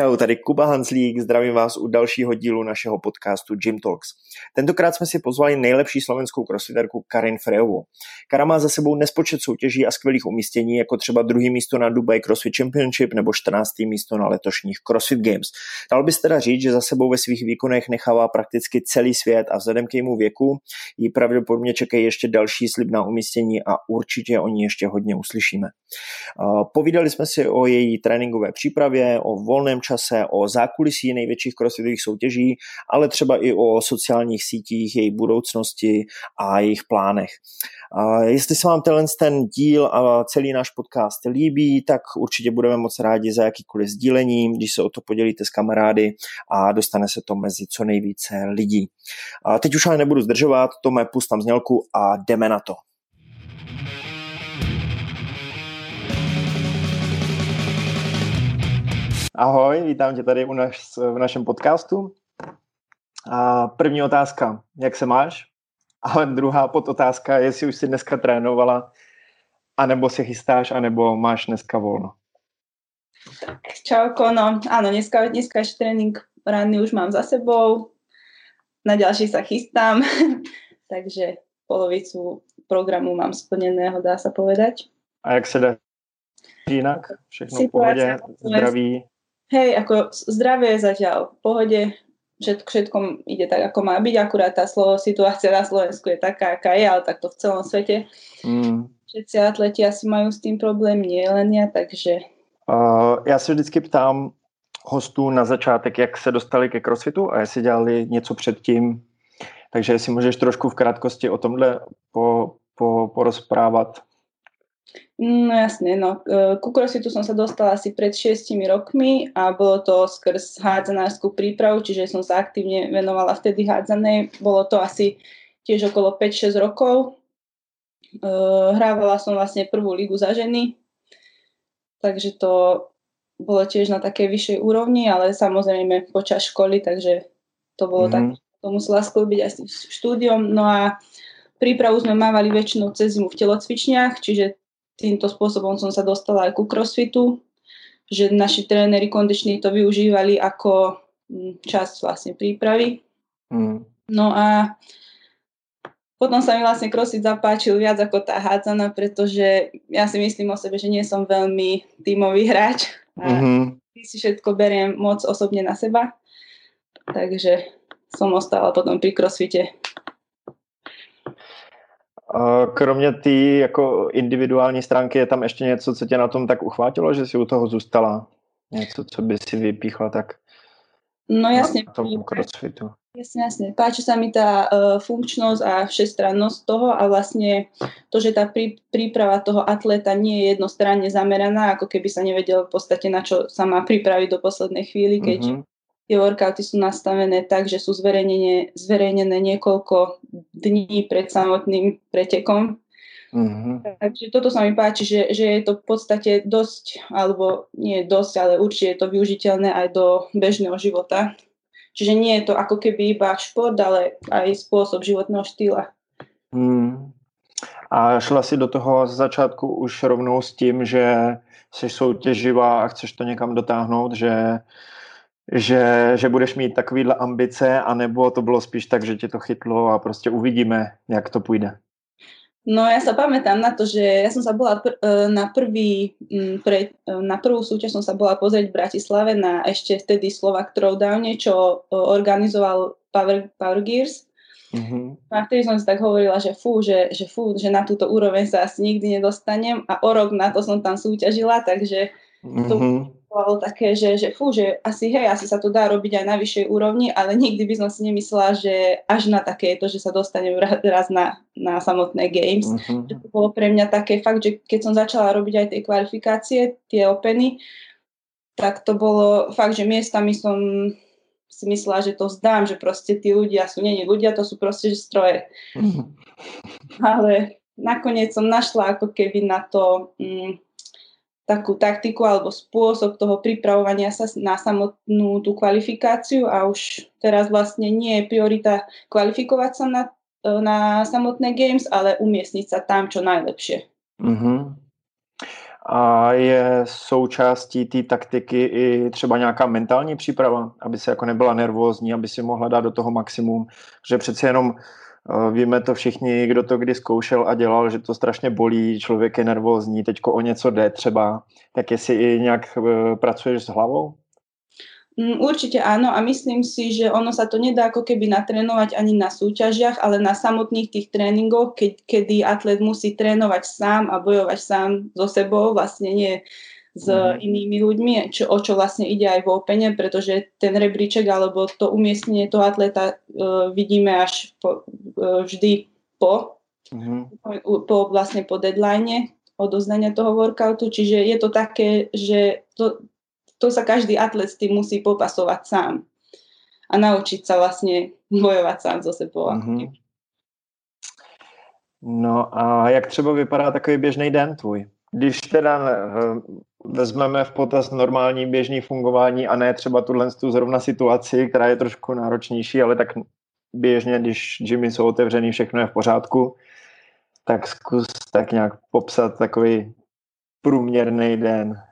Čau, tady Kuba Hanslík, zdravím vás u dalšího dílu našeho podcastu Gym Talks. Tentokrát jsme si pozvali nejlepší slovenskou crossfiterku Karin Frejovou. Kara má za sebou nespočet soutěží a skvělých umístění, jako třeba druhý místo na Dubai CrossFit Championship nebo 14. místo na letošních CrossFit Games. Dal bys teda říct, že za sebou ve svých výkonech nechává prakticky celý svět a vzhledem k jejímu věku jí pravděpodobně čekají ještě další slibná umístění a určitě o ní ještě hodně uslyšíme. Povídali jsme si o její tréninkové přípravě, o volném čase, o zákulisí největších crossfitových soutěží, ale třeba i o sociálních sítích, její budoucnosti a jejich plánech. A jestli se vám tenhle ten díl a celý náš podcast líbí, tak určitě budeme moc rádi za jakýkoliv sdílení, když se o to podělíte s kamarády a dostane se to mezi co nejvíce lidí. A teď už ale nebudu zdržovat, Tome, pustám znělku a jdeme na to. Ahoj, vítám tě tady u nás v našem podcastu. A první otázka, jak se máš? Ale druhá podotázka, jestli už si dneska trénovala, anebo se chystáš, anebo máš dneska volno. Čauko, no áno, dneska, dneska ešte tréning ranný už mám za sebou, na ďalší sa chystám, takže polovicu programu mám splneného, dá sa povedať. A jak se dá jinak? Všechno v pohodě, zdraví? Hej, ako zdravie je zatiaľ v pohode, všetko, všetko ide tak, ako má byť, akurát tá slovo, situácia na Slovensku je taká, aká je, ale takto v celom svete. Mm. Všetci atleti asi majú s tým problém, nie len ja, takže... Uh, já se vždycky ptám hostů na začátek, jak se dostali ke crossfitu a jestli dělali něco předtím. Takže jestli můžeš trošku v krátkosti o tomhle po, po, porozprávat. No jasne, no. Ku crossfitu som sa dostala asi pred 6 rokmi a bolo to skrz hádzanárskú prípravu, čiže som sa aktívne venovala vtedy hádzanej. Bolo to asi tiež okolo 5-6 rokov. Hrávala som vlastne prvú ligu za ženy, takže to bolo tiež na takej vyššej úrovni, ale samozrejme počas školy, takže to bolo mm. tak, to musela sklbiť asi štúdiom. No a prípravu sme mávali väčšinou cez zimu v telocvičniach, čiže týmto spôsobom som sa dostala aj ku crossfitu, že naši tréneri kondiční to využívali ako mm, časť vlastne prípravy. Mm. No a potom sa mi vlastne crossfit zapáčil viac ako tá hádzana, pretože ja si myslím o sebe, že nie som veľmi tímový hráč a mm-hmm. si všetko beriem moc osobne na seba. Takže som ostala potom pri crossfite. Kromě té jako individuální stránky je tam ještě něco, co tě na tom tak uchvátilo, že si u toho zůstala? Něco, co by si vypíchla tak No jasne. Na tom crossfitu. Jasne, jasne. Páči sa mi tá uh, funkčnosť a všestrannosť toho a vlastne to, že tá prí, príprava toho atleta nie je jednostranne zameraná, ako keby sa nevedel v podstate na čo sa má pripraviť do poslednej chvíli, keď mm-hmm tie workouty sú nastavené tak, že sú zverejnené, zverejnené niekoľko dní pred samotným pretekom. Mm-hmm. Takže toto sa mi páči, že, že je to v podstate dosť, alebo nie dosť, ale určite je to využiteľné aj do bežného života. Čiže nie je to ako keby iba šport, ale aj spôsob životného štýla. Mm. A šla si do toho z začátku už rovnou s tím, že jsi soutěživá a chceš to někam dotáhnout, že že, že budeš mít takovýhle ambice, anebo to bylo spíš tak, že tě to chytlo a prostě uvidíme, jak to půjde? No ja sa pamätám na to, že ja som sa bola pr- e, na, prvý, pre, e, na prvú súťaž som sa bola pozrieť v Bratislave na ešte vtedy Slovak Throwdown, čo e, organizoval Power, Power Gears. Mm-hmm. A vtedy som si tak hovorila, že fú, že, že fú, že na túto úroveň sa asi nikdy nedostanem a o rok na to som tam súťažila, takže to mm-hmm bolo také, že, že fú, že asi hej, asi sa to dá robiť aj na vyššej úrovni, ale nikdy by som si nemyslela, že až na takéto, že sa dostanem raz na, na samotné games. Uh-huh. To bolo pre mňa také fakt, že keď som začala robiť aj tie kvalifikácie, tie openy, tak to bolo fakt, že miestami som si myslela, že to zdám, že proste tí ľudia sú není ľudia, to sú proste stroje. Uh-huh. Ale nakoniec som našla ako keby na to... Mm, takú taktiku alebo spôsob toho pripravovania sa na samotnú tú kvalifikáciu a už teraz vlastne nie je priorita kvalifikovať sa na, e, na samotné games, ale umiestniť sa tam čo najlepšie. Uh-huh. A je součástí té taktiky i třeba nějaká mentální příprava, aby se jako nebyla nervózní, aby si mohla dát do toho maximum, že přeci jenom víme to všichni, kdo to kdy zkoušel a dělal, že to strašně bolí, člověk je nervózní, teďko o něco jde třeba, tak jestli i nějak eh, pracuješ s hlavou? Mm, určite áno a myslím si, že ono sa to nedá ako keby natrénovať ani na súťažiach, ale na samotných tých tréningoch, keď, kedy atlet musí trénovať sám a bojovať sám so sebou, vlastne nie s mm. inými ľuďmi, čo, o čo vlastne ide aj v Opene, pretože ten rebríček alebo to umiestnenie toho atleta uh, vidíme až po, uh, vždy po, mm. po, po vlastne po deadline odoznania toho workoutu, čiže je to také, že to, to sa každý atlet s tým musí popasovať sám a naučiť sa vlastne bojovať sám so sebou. Mm-hmm. No a jak třeba vypadá takový běžný den tvůj? Když teda eh, vezmeme v potaz normální běžný fungování a ne třeba tuhle tu zrovna situaci, která je trošku náročnější, ale tak běžně, když gymy jsou otevřený, všechno je v pořádku, tak zkus tak nějak popsat takový průměrný den.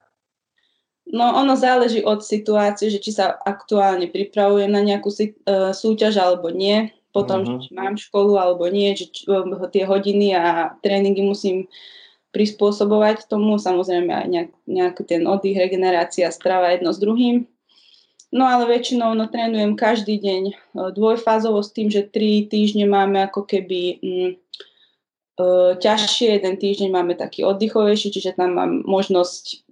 No ono záleží od situácie, že či sa aktuálne pripravujem na nejakú uh, súťaž alebo nie, potom, mm-hmm. či mám školu alebo nie, že či, uh, tie hodiny a tréningy musím prispôsobovať tomu, samozrejme aj nejak, nejaký ten oddych, regenerácia, strava jedno s druhým. No ale väčšinou no, trénujem každý deň uh, dvojfázovo s tým, že tri týždne máme ako keby mm, uh, ťažšie, jeden týždeň máme taký oddychovejší, čiže tam mám možnosť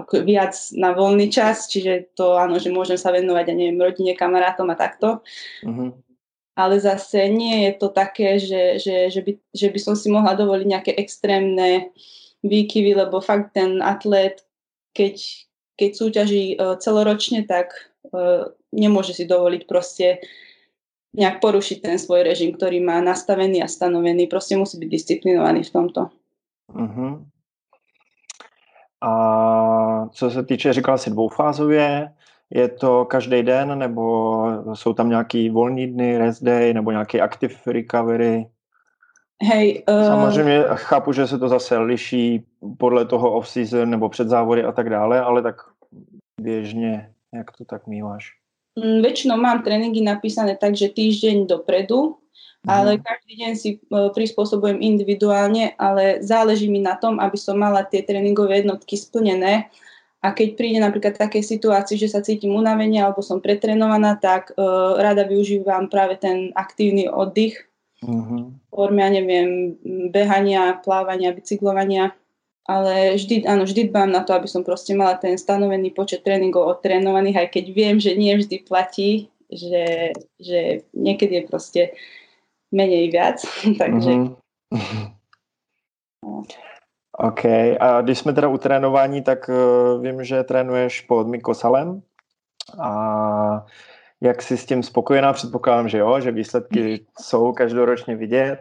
ako viac na voľný čas, čiže to áno, že môžem sa venovať, ja neviem, rodine, kamarátom a takto. Uh-huh. Ale zase nie je to také, že, že, že, by, že by som si mohla dovoliť nejaké extrémne výkyvy, lebo fakt ten atlet, keď, keď súťaží uh, celoročne, tak uh, nemôže si dovoliť proste nejak porušiť ten svoj režim, ktorý má nastavený a stanovený. Proste musí byť disciplinovaný v tomto. Uh-huh. A co se týče, říkala si dvoufázově, je to každý den, nebo jsou tam nějaký volní dny, rest day, nebo nějaký active recovery? Hej, uh... Samozřejmě chápu, že se to zase liší podle toho off-season nebo předzávody a tak dále, ale tak běžně, jak to tak míváš? Mm, väčšinou mám tréningy napísané tak, že týždeň dopredu ale mhm. každý deň si e, prispôsobujem individuálne, ale záleží mi na tom, aby som mala tie tréningové jednotky splnené a keď príde napríklad také situácii, že sa cítim unavenie alebo som pretrenovaná, tak uh, rada využívam práve ten aktívny oddych uh-huh. forme, ja neviem, behania, plávania, bicyklovania, ale vždy, áno, vždy dbám na to, aby som proste mala ten stanovený počet tréningov odtrénovaných, aj keď viem, že nie vždy platí, že, že niekedy je proste menej viac, takže... Mm-hmm. OK, a když jsme teda u trénování, tak uh, vím, že trénuješ pod Mikosalem a jak jsi s tím spokojená, předpokládám, že jo, že výsledky jsou každoročně vidět,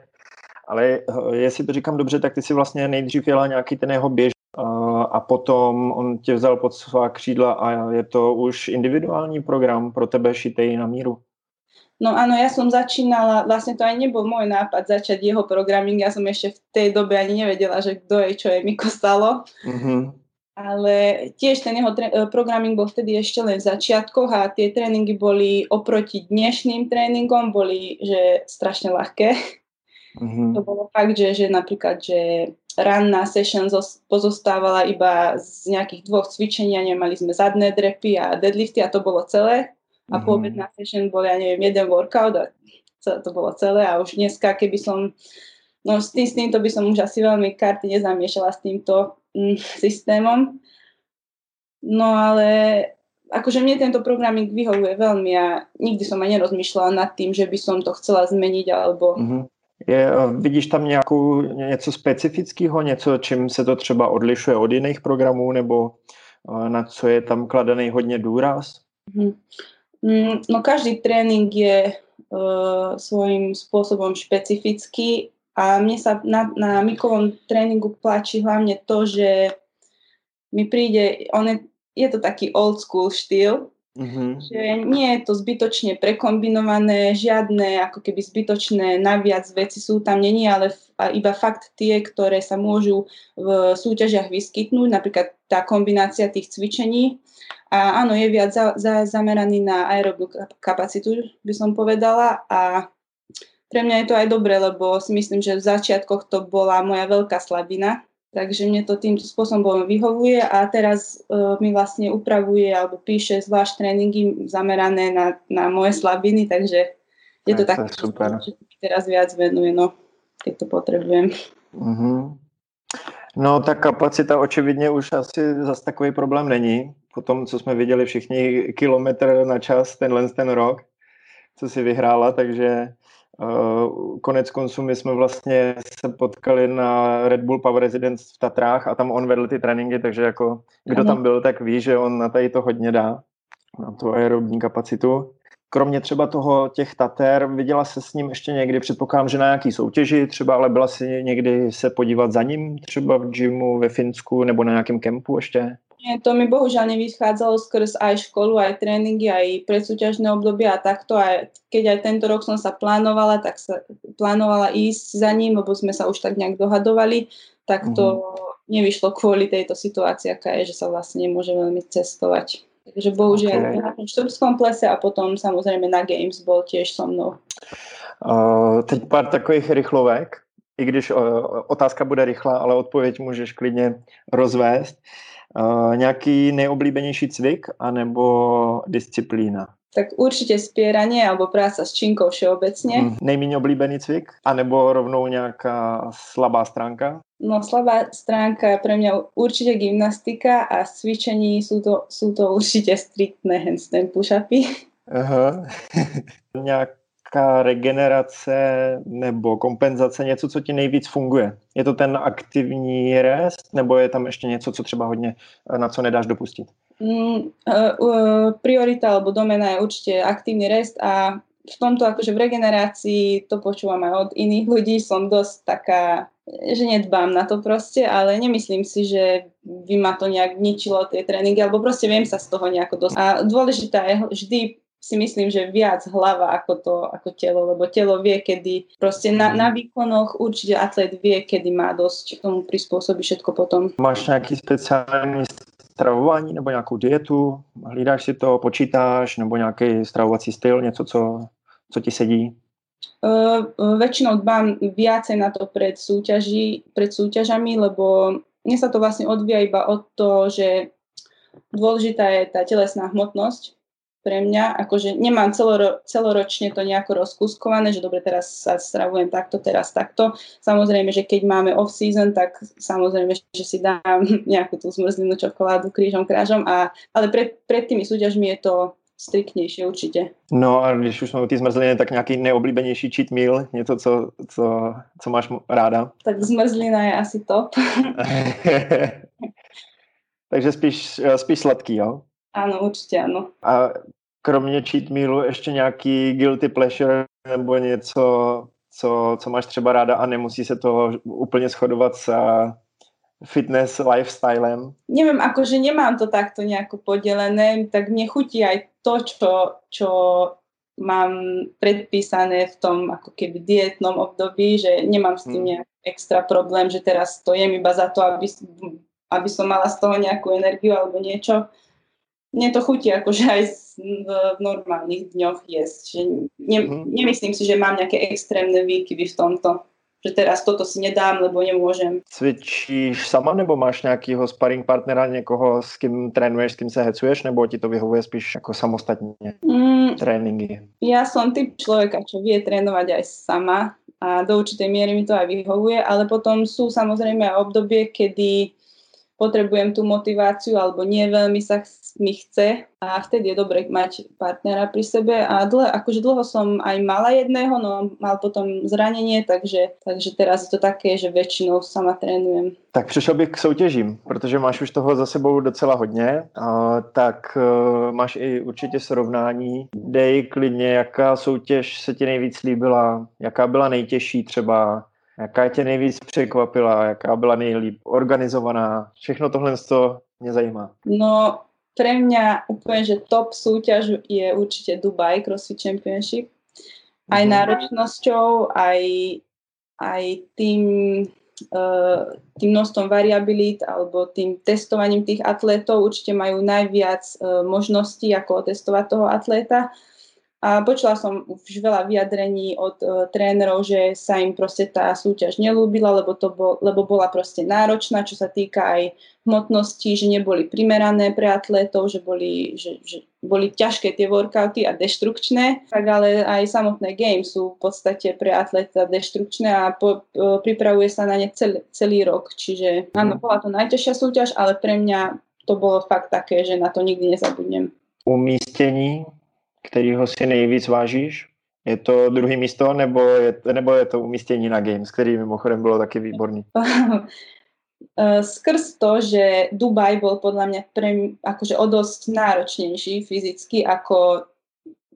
ale uh, jestli to říkám dobře, tak ty si vlastně nejdřív jela nějaký ten jeho běž uh, a potom on tě vzal pod svá křídla a je to už individuální program pro tebe šitej na míru. No áno, ja som začínala, vlastne to aj nebol môj nápad začať jeho programming, ja som ešte v tej dobe ani nevedela, že kto je, čo je Miko stalo. Mm-hmm. Ale tiež ten jeho tre- programming bol vtedy ešte len v začiatkoch a tie tréningy boli oproti dnešným tréningom, boli že strašne ľahké. Mm-hmm. To bolo fakt, že, že napríklad, že ranná session pozostávala iba z nejakých dvoch cvičení, nemali sme zadné drepy a deadlifty a to bolo celé a mm-hmm. poobedná session bol, ja neviem, jeden workout a to bolo celé a už dneska, keby som, no s, tým, s týmto by som už asi veľmi karty nezamiešala s týmto mm, systémom. No ale akože mne tento programming vyhovuje veľmi a nikdy som aj nerozmýšľala nad tým, že by som to chcela zmeniť alebo... Mm-hmm. Je, vidíš tam nějakou, něco specifického, něco, čím se to třeba odlišuje od jiných programů, nebo na co je tam kladený hodně důraz? Mm-hmm. Mm, no každý tréning je uh, svojím spôsobom špecifický a mne sa na, na Mikovom tréningu páči hlavne to, že mi príde, on je, je to taký old school štýl, Mm-hmm. Že nie je to zbytočne prekombinované, žiadne ako keby zbytočné naviac veci sú tam není, ale iba fakt tie, ktoré sa môžu v súťažiach vyskytnúť, napríklad tá kombinácia tých cvičení. A áno, je viac za, za, zameraný na aerobnú kapacitu, by som povedala. A pre mňa je to aj dobre, lebo si myslím, že v začiatkoch to bola moja veľká slabina, Takže mne to týmto spôsobom vyhovuje a teraz uh, mi vlastne upravuje alebo píše zvlášť tréningy zamerané na, na moje slabiny, takže je to tak, super. že teraz viac venuje, no, keď to potrebujem. Mm-hmm. No ta kapacita očividně už asi zase takový problém není. Po tom, co jsme viděli všichni kilometr na čas tenhle ten rok, co si vyhrála, takže konec konců my jsme vlastně se potkali na Red Bull Power Residence v Tatrách a tam on vedl ty tréninky, takže jako kdo tam byl, tak ví, že on na tady to hodně dá, na tu aerobní kapacitu. Kromě třeba toho těch Tater, viděla se s ním ještě někdy, předpokládám, že na nějaký soutěži třeba, ale byla si někdy se podívat za ním, třeba v gymu ve Finsku nebo na nějakém kempu ještě? Nie, to mi bohužiaľ nevychádzalo skrz aj školu, aj tréningy, aj predsúťažné obdobie a takto. A keď aj tento rok som sa plánovala, tak sa plánovala ísť za ním, lebo sme sa už tak nejak dohadovali, tak to mm-hmm. nevyšlo kvôli tejto situácii, aká je, že sa vlastne nemôže veľmi cestovať. Takže bohužiaľ okay. na štrbskom plese a potom samozrejme na Games bol tiež so mnou. Uh, teď pár takových rychlovek, i když uh, otázka bude rychlá, ale odpověď můžeš klidně rozvést. Uh, nějaký nejoblíbenější cvik anebo disciplína? Tak určite spieranie alebo práca s činkou všeobecne. Mm, nejméně oblíbený cvik? anebo rovnou nějaká slabá stránka? No slabá stránka pre mňa určite gymnastika a s cvičení sú to, sú to určite striktné handstand push-upy. Aha. Nějak nějaká regenerace nebo kompenzace, něco, co ti nejvíc funguje? Je to ten aktivní rest, nebo je tam ještě něco, co třeba hodně, na co nedáš dopustit? Mm, uh, uh, priorita alebo domena je určite aktívny rest a v tomto akože v regenerácii to počúvam aj od iných ľudí, som dosť taká, že nedbám na to proste, ale nemyslím si, že by ma to nejak ničilo tie tréningy, alebo proste viem sa z toho nejako dosť. A dôležitá je vždy si myslím, že viac hlava ako to, ako telo, lebo telo vie, kedy proste na, na výkonoch určite atlet vie, kedy má dosť tomu prispôsobiť všetko potom. Máš nejaký speciálny stravování nebo nějakou dietu? Hlídáš si to, počítáš nebo nějaký stravovací styl, něco, co, co ti sedí? Uh, väčšinou dbám viacej na to pred, súťaži, pred súťažami, lebo mne sa to vlastne odvíja iba od to, že dôležitá je tá telesná hmotnosť, pre mňa, akože nemám celoro, celoročne to nejako rozkuskované, že dobre, teraz sa stravujem takto, teraz takto. Samozrejme, že keď máme off-season, tak samozrejme, že si dám nejakú tú zmrzlinu čokoládu krížom krážom, a, ale pred, pred tými súťažmi je to striktnější určitě. No a když už jsme u té zmrzliny, tak nějaký neoblíbenější cheat meal, něco, co, co, co máš ráda? Tak zmrzlina je asi top. Takže spíš, spíš sladký, jo? Áno, určite áno. A kromě cheat mealu ještě nějaký guilty pleasure nebo něco, co, co máš třeba ráda a nemusí se to úplně shodovat s fitness lifestylem? Neviem, akože nemám to takto nejako podelené, tak mne chutí aj to, čo, čo mám predpísané v tom ako keby dietnom období, že nemám s tým hmm. nejaký extra problém, že teraz to jem iba za to, aby, aby som mala z toho nejakú energiu alebo niečo mne to chutí akože aj v, normálnych dňoch jesť. Že ne, mm. Nemyslím si, že mám nejaké extrémne výkyvy v tomto. Že teraz toto si nedám, lebo nemôžem. Cvičíš sama, nebo máš nějakého sparring partnera, někoho, s kým trénuješ, s kým se hecuješ, nebo ti to vyhovuje spíš jako samostatně mm, tréninky? Ja som typ človeka, čo vie trénovať aj sama a do určitej miery mi to aj vyhovuje, ale potom sú samozrejme aj obdobie, kedy potrebujem tú motiváciu alebo nie veľmi sa mi chce a vtedy je dobre mať partnera pri sebe a dlho, akože dlho som aj mala jedného, no mal potom zranenie, takže, takže teraz je to také, že väčšinou sama trénujem. Tak přišel bych k soutěžím, protože máš už toho za sebou docela hodně, a, tak uh, máš i určitě srovnání. Dej klidně, jaká soutěž se ti nejvíc líbila, jaká byla nejtěžší třeba, Jaká tě nejvíc překvapila, jaká byla nejlíp organizovaná? Všechno tohle to mě zajímá. No, pre mňa úplne, že top súťaž je určite Dubai CrossFit Championship. Aj mm-hmm. náročnosťou, aj, aj tým, uh, tým množstvom variabilit alebo tým testovaním tých atlétov určite majú najviac uh, možností, ako otestovať toho atléta. A počula som už veľa vyjadrení od uh, trénerov, že sa im proste tá súťaž nelúbila, lebo, to bol, lebo bola proste náročná, čo sa týka aj hmotnosti, že neboli primerané pre atlétov, že boli, že, že boli ťažké tie workouty a deštrukčné, tak ale aj samotné games sú v podstate pre atleta deštrukčné a po, uh, pripravuje sa na ne celý, celý rok. Čiže áno, bola to najťažšia súťaž, ale pre mňa to bolo fakt také, že na to nikdy nezabudnem. Umístení kterýho si nejvíc vážíš? Je to druhý místo, nebo je, nebo je to umístění na Games, který mimochodem bylo taky výborný? Eh, skrz to, že Dubaj bol podľa mňa pre, akože o dosť náročnejší fyzicky ako,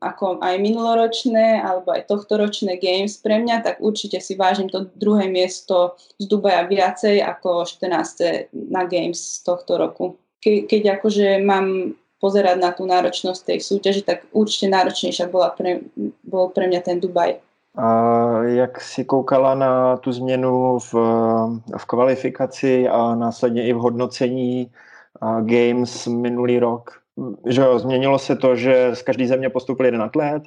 ako aj minuloročné alebo aj tohtoročné Games pre mňa, tak určite si vážim to druhé miesto z Dubaja viacej ako 14. na Games z tohto roku. Ke, keď akože mám pozerať na tú náročnosť tej súťaži, tak určite náročnejšia bola pre, bol pre mňa ten Dubaj. A jak si koukala na tu změnu v, v kvalifikaci a následně i v hodnocení Games minulý rok? Že jo, změnilo se to, že z každé země postoupil jeden atlet,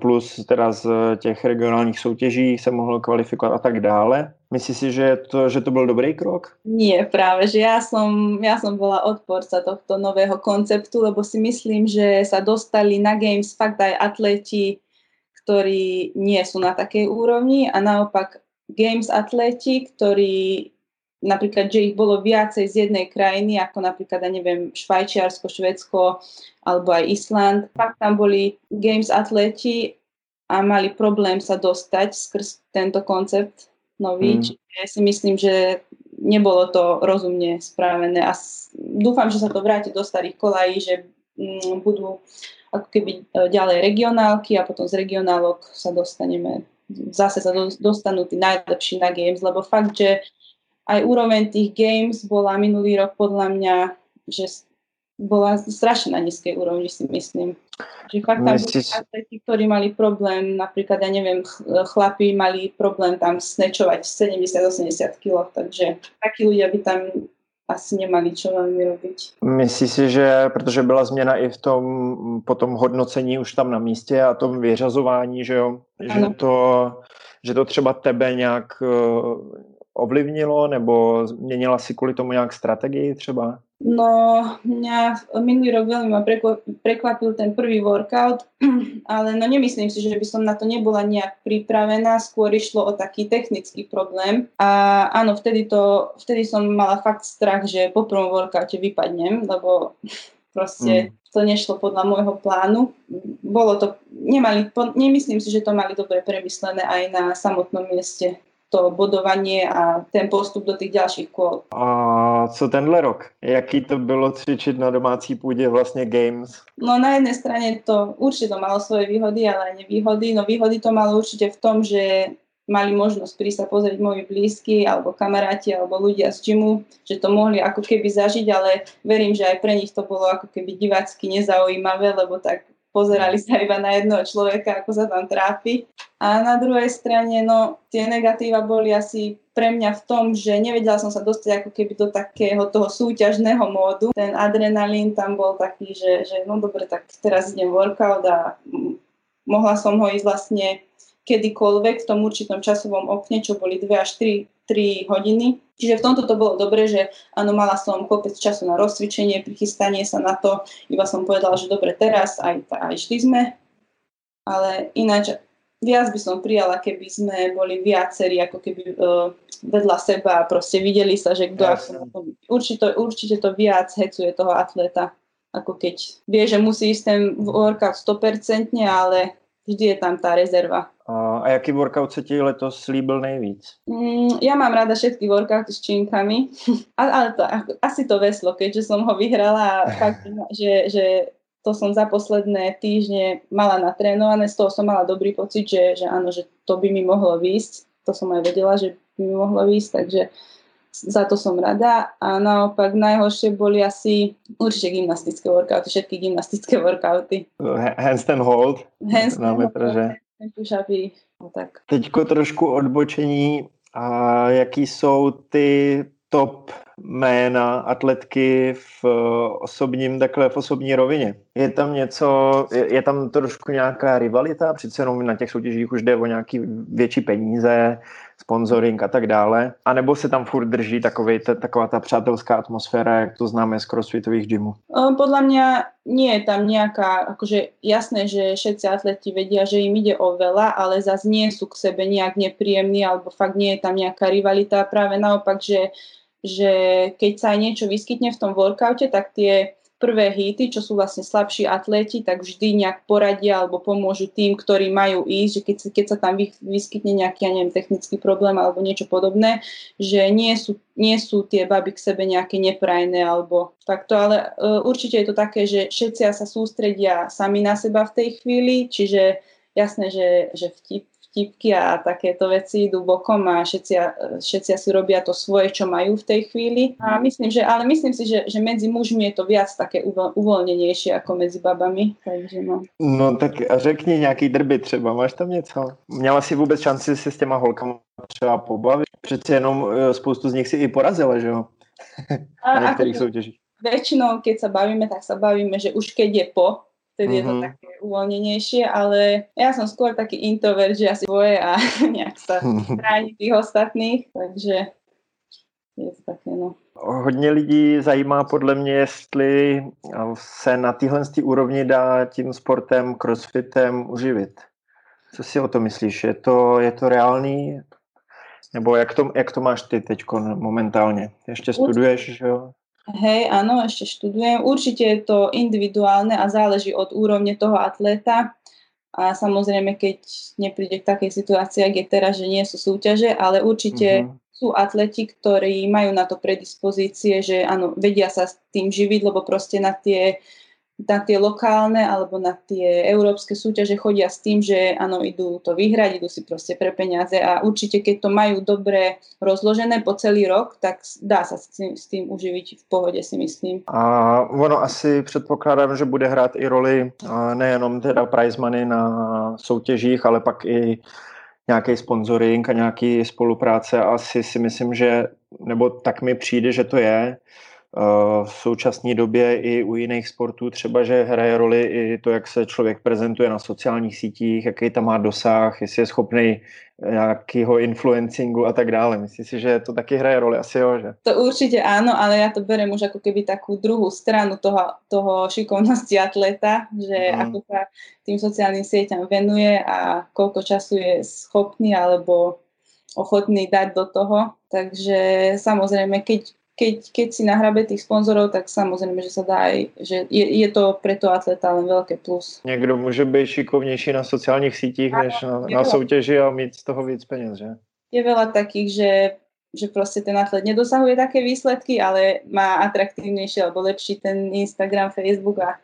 plus teda z těch regionálních soutěží se mohl kvalifikovat a tak dále. Myslíš si, že to, že to byl dobrý krok? Nie, práve, že ja som, ja som bola odporca tohto nového konceptu, lebo si myslím, že sa dostali na Games fakt aj atleti, ktorí nie sú na takej úrovni a naopak Games atleti, ktorí napríklad, že ich bolo viacej z jednej krajiny, ako napríklad, ja neviem, Švajčiarsko, Švedsko alebo aj Island. Fakt tam boli games atleti a mali problém sa dostať skrz tento koncept nový. Mm. Čiže si myslím, že nebolo to rozumne spravené a dúfam, že sa to vráti do starých kolají, že mm, budú ako keby e, ďalej regionálky a potom z regionálok sa dostaneme zase sa dostanú tí najlepší na games, lebo fakt, že aj úroveň tých games bola minulý rok podľa mňa, že bola strašne na nízkej úrovni, si myslím. Že fakt tam boli atleti, ktorí mali problém, napríklad, ja neviem, chlapi mali problém tam snečovať 70-80 kg, takže takí ľudia by tam asi nemali čo veľmi robiť. Myslíš si, že protože byla změna i v tom potom hodnocení už tam na místě a tom vyřazování, že jo, že to, že to třeba tebe nějak ovlivnilo, nebo změnila si kvůli tomu nějak strategii třeba? No, mňa minulý rok veľmi ma prekvapil ten prvý workout, ale no nemyslím si, že by som na to nebola nejak pripravená, skôr išlo o taký technický problém. A áno, vtedy, to, vtedy som mala fakt strach, že po prvom workoute vypadnem, lebo proste mm. to nešlo podľa môjho plánu. Bolo to, nemali, nemyslím si, že to mali dobre premyslené aj na samotnom mieste to bodovanie a ten postup do těch dalších kol. A co tenhle rok? Jaký to bylo cvičit na domácí půdě vlastně Games? No na jednej strane to určite malo svoje výhody, ale aj nevýhody. No výhody to malo určite v tom, že mali možnosť prísť sa pozrieť moji blízky alebo kamaráti alebo ľudia z gymu, že to mohli ako keby zažiť, ale verím, že aj pre nich to bolo ako keby divácky nezaujímavé, lebo tak pozerali sa iba na jedného človeka, ako sa tam trápi. A na druhej strane, no, tie negatíva boli asi pre mňa v tom, že nevedela som sa dostať ako keby do takého toho súťažného módu. Ten adrenalín tam bol taký, že, že no dobre, tak teraz idem workout a mohla som ho ísť vlastne kedykoľvek v tom určitom časovom okne, čo boli 2 až 3 3 hodiny. Čiže v tomto to bolo dobre, že áno, mala som kopec času na rozcvičenie, prichystanie sa na to. Iba som povedala, že dobre, teraz aj, aj šli sme. Ale ináč viac by som prijala, keby sme boli viacerí, ako keby uh, vedľa seba a proste videli sa, že kto ako určite, určite to viac hecuje toho atleta, ako keď vie, že musí ísť ten workout 100%, ale vždy je tam tá rezerva. A jaký workout se ti letos slíbil nejvíc? Mm, ja mám rada všetky workouty s činkami, ale to, asi to veslo, keďže som ho vyhrala a fakt, že, že to som za posledné týždne mala natrénované, z toho som mala dobrý pocit, že, že áno, že to by mi mohlo výjsť. To som aj vedela, že by mi mohlo výjsť, takže za to som rada a naopak najhoršie boli asi určite gymnastické workouty, všetky gymnastické workouty. Handstand hold. Handstand hold, push-upy, no tak. Teďko trošku odbočení. A jaký jsou ty top jména atletky v osobním, takhle v osobní rovině. Je tam něco, je, je tam trošku nějaká rivalita, přece jenom na těch soutěžích už jde o nějaký větší peníze, sponsoring a tak dále, a nebo se tam furt drží takovej, ta, taková ta přátelská atmosféra, jak to známe z crossfitových gymů? Podľa mňa nie je tam nejaká, akože jasné, že všetci atleti vedia, že im ide o veľa, ale zase nie sú k sebe nejak nepríjemní, alebo fakt nie je tam nejaká rivalita, práve naopak, že že keď sa aj niečo vyskytne v tom workoute, tak tie prvé hity, čo sú vlastne slabší atléti, tak vždy nejak poradia alebo pomôžu tým, ktorí majú ísť, že keď, keď sa tam vyskytne nejaký, ja neviem, technický problém alebo niečo podobné, že nie sú, nie sú tie baby k sebe nejaké neprajné alebo takto, ale uh, určite je to také, že všetci sa sústredia sami na seba v tej chvíli, čiže jasné, že, že vtip, vtipky a takéto veci idú bokom a všetci, všetci si robia to svoje, čo majú v tej chvíli. A myslím, že, ale myslím si, že, že medzi mužmi je to viac také uvoľnenejšie ako medzi babami. Takže no. no tak řekni nějaký drby třeba, máš tam něco? Měla si vůbec šanci si s těma holkama třeba pobavit? Přece jenom e, spoustu z nich si i porazila, že jo? Na některých soutěžích. Väčšinou, keď sa bavíme, tak sa bavíme, že už keď je po, vtedy mm-hmm. je to mhm. také uvoľnenejšie, ale ja som skôr taký introvert, že asi boje a nejak sa chráni tých ostatných, takže je to také, no. Hodně lidí zajímá podle mě, jestli se na téhle úrovni dá tím sportem, crossfitem uživit. Co si o to myslíš? Je to, je to reálný? Nebo jak to, jak to máš ty teď momentálně? Ještě studuješ, že jo? Hej, áno, ešte študujem. Určite je to individuálne a záleží od úrovne toho atléta. A samozrejme, keď nepríde k takej situácii, ak je teraz, že nie sú súťaže, ale určite uh-huh. sú atleti, ktorí majú na to predispozície, že áno, vedia sa s tým živiť, lebo proste na tie na tie lokálne alebo na tie európske súťaže chodia s tým, že áno, idú to vyhrať, idú si proste pre peniaze a určite keď to majú dobre rozložené po celý rok, tak dá sa s tým, s tým uživiť v pohode si myslím. A ono asi předpokládám, že bude hrát i roli nejenom teda prize money na soutěžích, ale pak i nějaký sponsoring a nějaký spolupráce. Asi si myslím, že, nebo tak mi přijde, že to je, v současné době i u jiných sportů třeba, že hraje roli i to, jak se člověk prezentuje na sociálních sítích, jaký tam má dosah, jestli je schopný nějakého influencingu a tak dále. Myslím si, že to taky hraje roli, asi jo, že? To určite áno, ale ja to berem už ako keby takú druhú stranu toho, toho šikovnosti atleta, že mm. ako sa tým sociálnym sieťam venuje a koľko času je schopný alebo ochotný dať do toho. Takže samozrejme, keď keď, keď si nahrabe tých sponzorov, tak samozrejme, že sa dá aj, že je, je to pre to atleta len veľké plus. Někdo může být šikovnější na sociálních sítích, ano, než na, na soutěži a mít z toho víc peněz, že? Je veľa takých, že, že proste ten atlet nedosahuje také výsledky, ale má atraktívnejší alebo lepší ten Instagram, Facebook a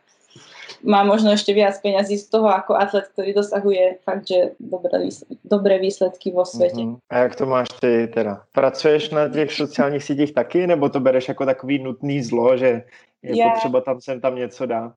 má možno ešte viac peňazí z toho ako atlet, ktorý dosahuje fakt, že dobré, dobré výsledky vo svete. Uh-huh. A jak to máš ty teda? Pracuješ na těch sociálních sítích taky, nebo to bereš jako takový nutný zlo, že je ja... potřeba tam sem tam něco dát?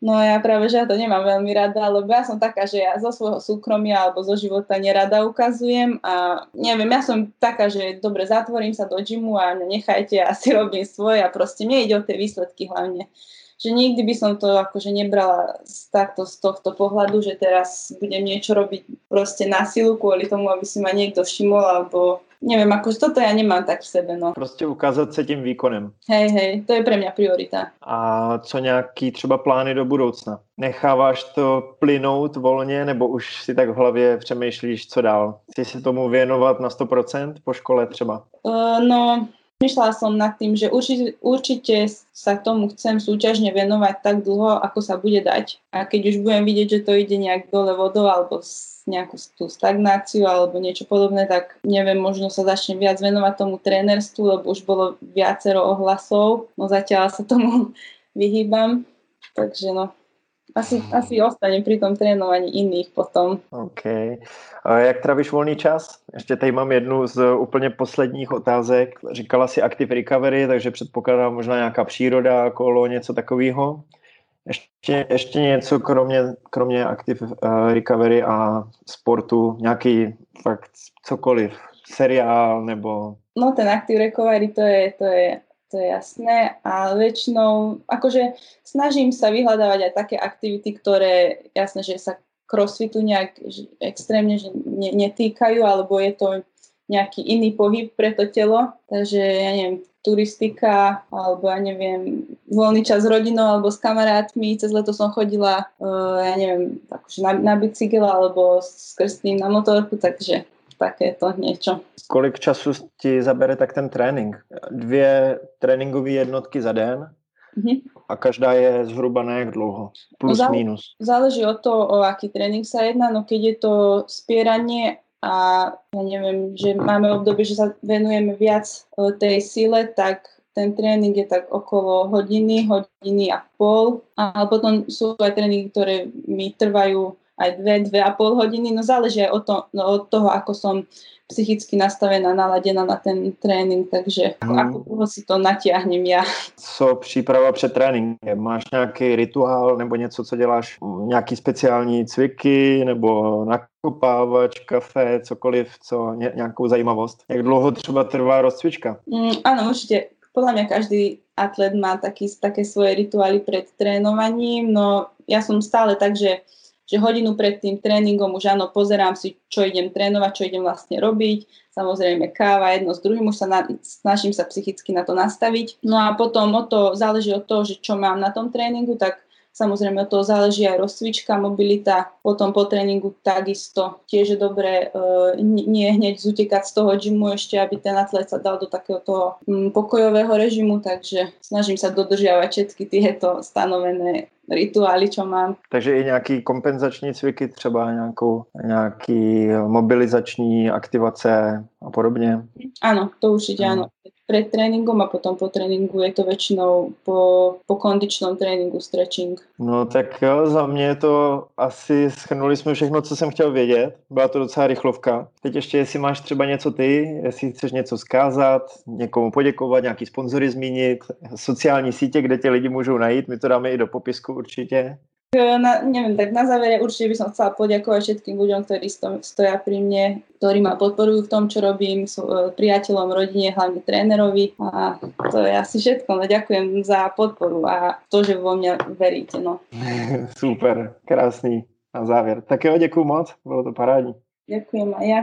No ja práve, že ja to nemám veľmi rada, lebo ja som taká, že ja zo svojho súkromia alebo zo života nerada ukazujem a neviem, ja som taká, že dobre, zatvorím sa do gymu a nechajte, ja si robím svoje a proste mne ide o tie výsledky hlavne že nikdy by som to akože nebrala z, takto z tohto pohľadu, že teraz budem niečo robiť proste na silu kvôli tomu, aby si ma niekto všimol, alebo neviem, akože toto ja nemám tak v sebe, no. Prostě ukázat se tím výkonem. Hej, hej, to je pre mňa priorita. A co nějaký třeba plány do budoucna? Necháváš to plynout volně, nebo už si tak v hlavě přemýšlíš, co dál? Chceš se tomu věnovat na 100% po škole třeba? Uh, no, Myšľala som nad tým, že určite, určite sa tomu chcem súťažne venovať tak dlho, ako sa bude dať. A keď už budem vidieť, že to ide nejak dole vodou alebo nejakú tú stagnáciu alebo niečo podobné, tak neviem, možno sa začnem viac venovať tomu trénerstvu, lebo už bolo viacero ohlasov, no zatiaľ sa tomu vyhýbam. Takže no, asi, asi ostanem pri tom trénovaní iných potom. OK. A jak trávíš volný čas? Ještě tady mám jednu z úplně posledních otázek. Říkala si Active Recovery, takže předpokládám možná nějaká příroda, kolo, něco takového. Ještě, ještě něco kromě, kromě Active uh, Recovery a sportu, nějaký fakt cokoliv, seriál nebo... No ten Active Recovery to je, to je to je jasné. A väčšinou, akože snažím sa vyhľadávať aj také aktivity, ktoré, jasné, že sa crossfitu nejak extrémne že ne, netýkajú, alebo je to nejaký iný pohyb pre to telo. Takže, ja neviem, turistika, alebo ja neviem, voľný čas s rodinou alebo s kamarátmi. Cez leto som chodila, uh, ja neviem, akože na, na bicykel alebo s krstným na motorku, takže takéto niečo. Kolik času ti zabere tak ten trénink? Dvě tréninkové jednotky za den mm-hmm. a každá je zhruba na jak dlouho? Plus, no, minus. Záleží od toho, o aký tréning sa jedná, no keď je to spieranie a ja neviem, že máme obdobie, že sa venujeme viac e, tej sile, tak ten tréning je tak okolo hodiny, hodiny a pol. A potom sú aj tréningy, ktoré mi trvajú aj dve, dve a pol hodiny, no záleží aj od, to, no, od toho, ako som psychicky nastavená, naladená na ten trénink, takže hmm. ako dlho si to natiahnem ja. Co příprava před tréninkem? Máš nějaký rituál nebo něco, co děláš? Nějaký speciální cviky nebo nakopávač, kafe, cokoliv, co, ně, nějakou zajímavost? Jak dlouho třeba trvá rozcvička? Mm, áno, určite. Podľa mňa každý atlet má taký, také svoje rituály pred trénovaním, no ja som stále tak, že že hodinu pred tým tréningom už áno, pozerám si, čo idem trénovať, čo idem vlastne robiť. Samozrejme káva jedno s druhým, už sa na, snažím sa psychicky na to nastaviť. No a potom o to záleží od toho, že čo mám na tom tréningu, tak Samozrejme toho záleží aj rozcvička, mobilita, potom po tréningu takisto. Tiež je dobré uh, nie hneď zutekať z toho gymu ešte, aby ten atlet sa dal do takého toho um, pokojového režimu, takže snažím sa dodržiavať všetky tieto stanovené rituály, čo mám. Takže i nějaký kompenzační cviky, třeba nějakou, nějaký mobilizační aktivace a podobně? Áno, to určite áno pred tréningom a potom po tréninku je to většinou po, po kondičnom tréninku stretching. No tak jo, za mě to asi schrnuli jsme všechno, co jsem chtěl vědět. Byla to docela rychlovka. Teď ještě, jestli máš třeba něco ty, jestli chceš něco zkázat, někomu poděkovat, nějaký sponzory zmínit, sociální sítě, kde tě lidi můžou najít, my to dáme i do popisku určitě. Na, neviem, tak na závere určite by som chcela poďakovať všetkým ľuďom, ktorí stoja pri mne, ktorí ma podporujú v tom, čo robím, s e, priateľom, rodine, hlavne trénerovi. A to je asi všetko. No, ďakujem za podporu a to, že vo mňa veríte. No. Super, krásný na závěr. Tak jo, děkuji moc, bylo to parádní. Ďakujem aj ja.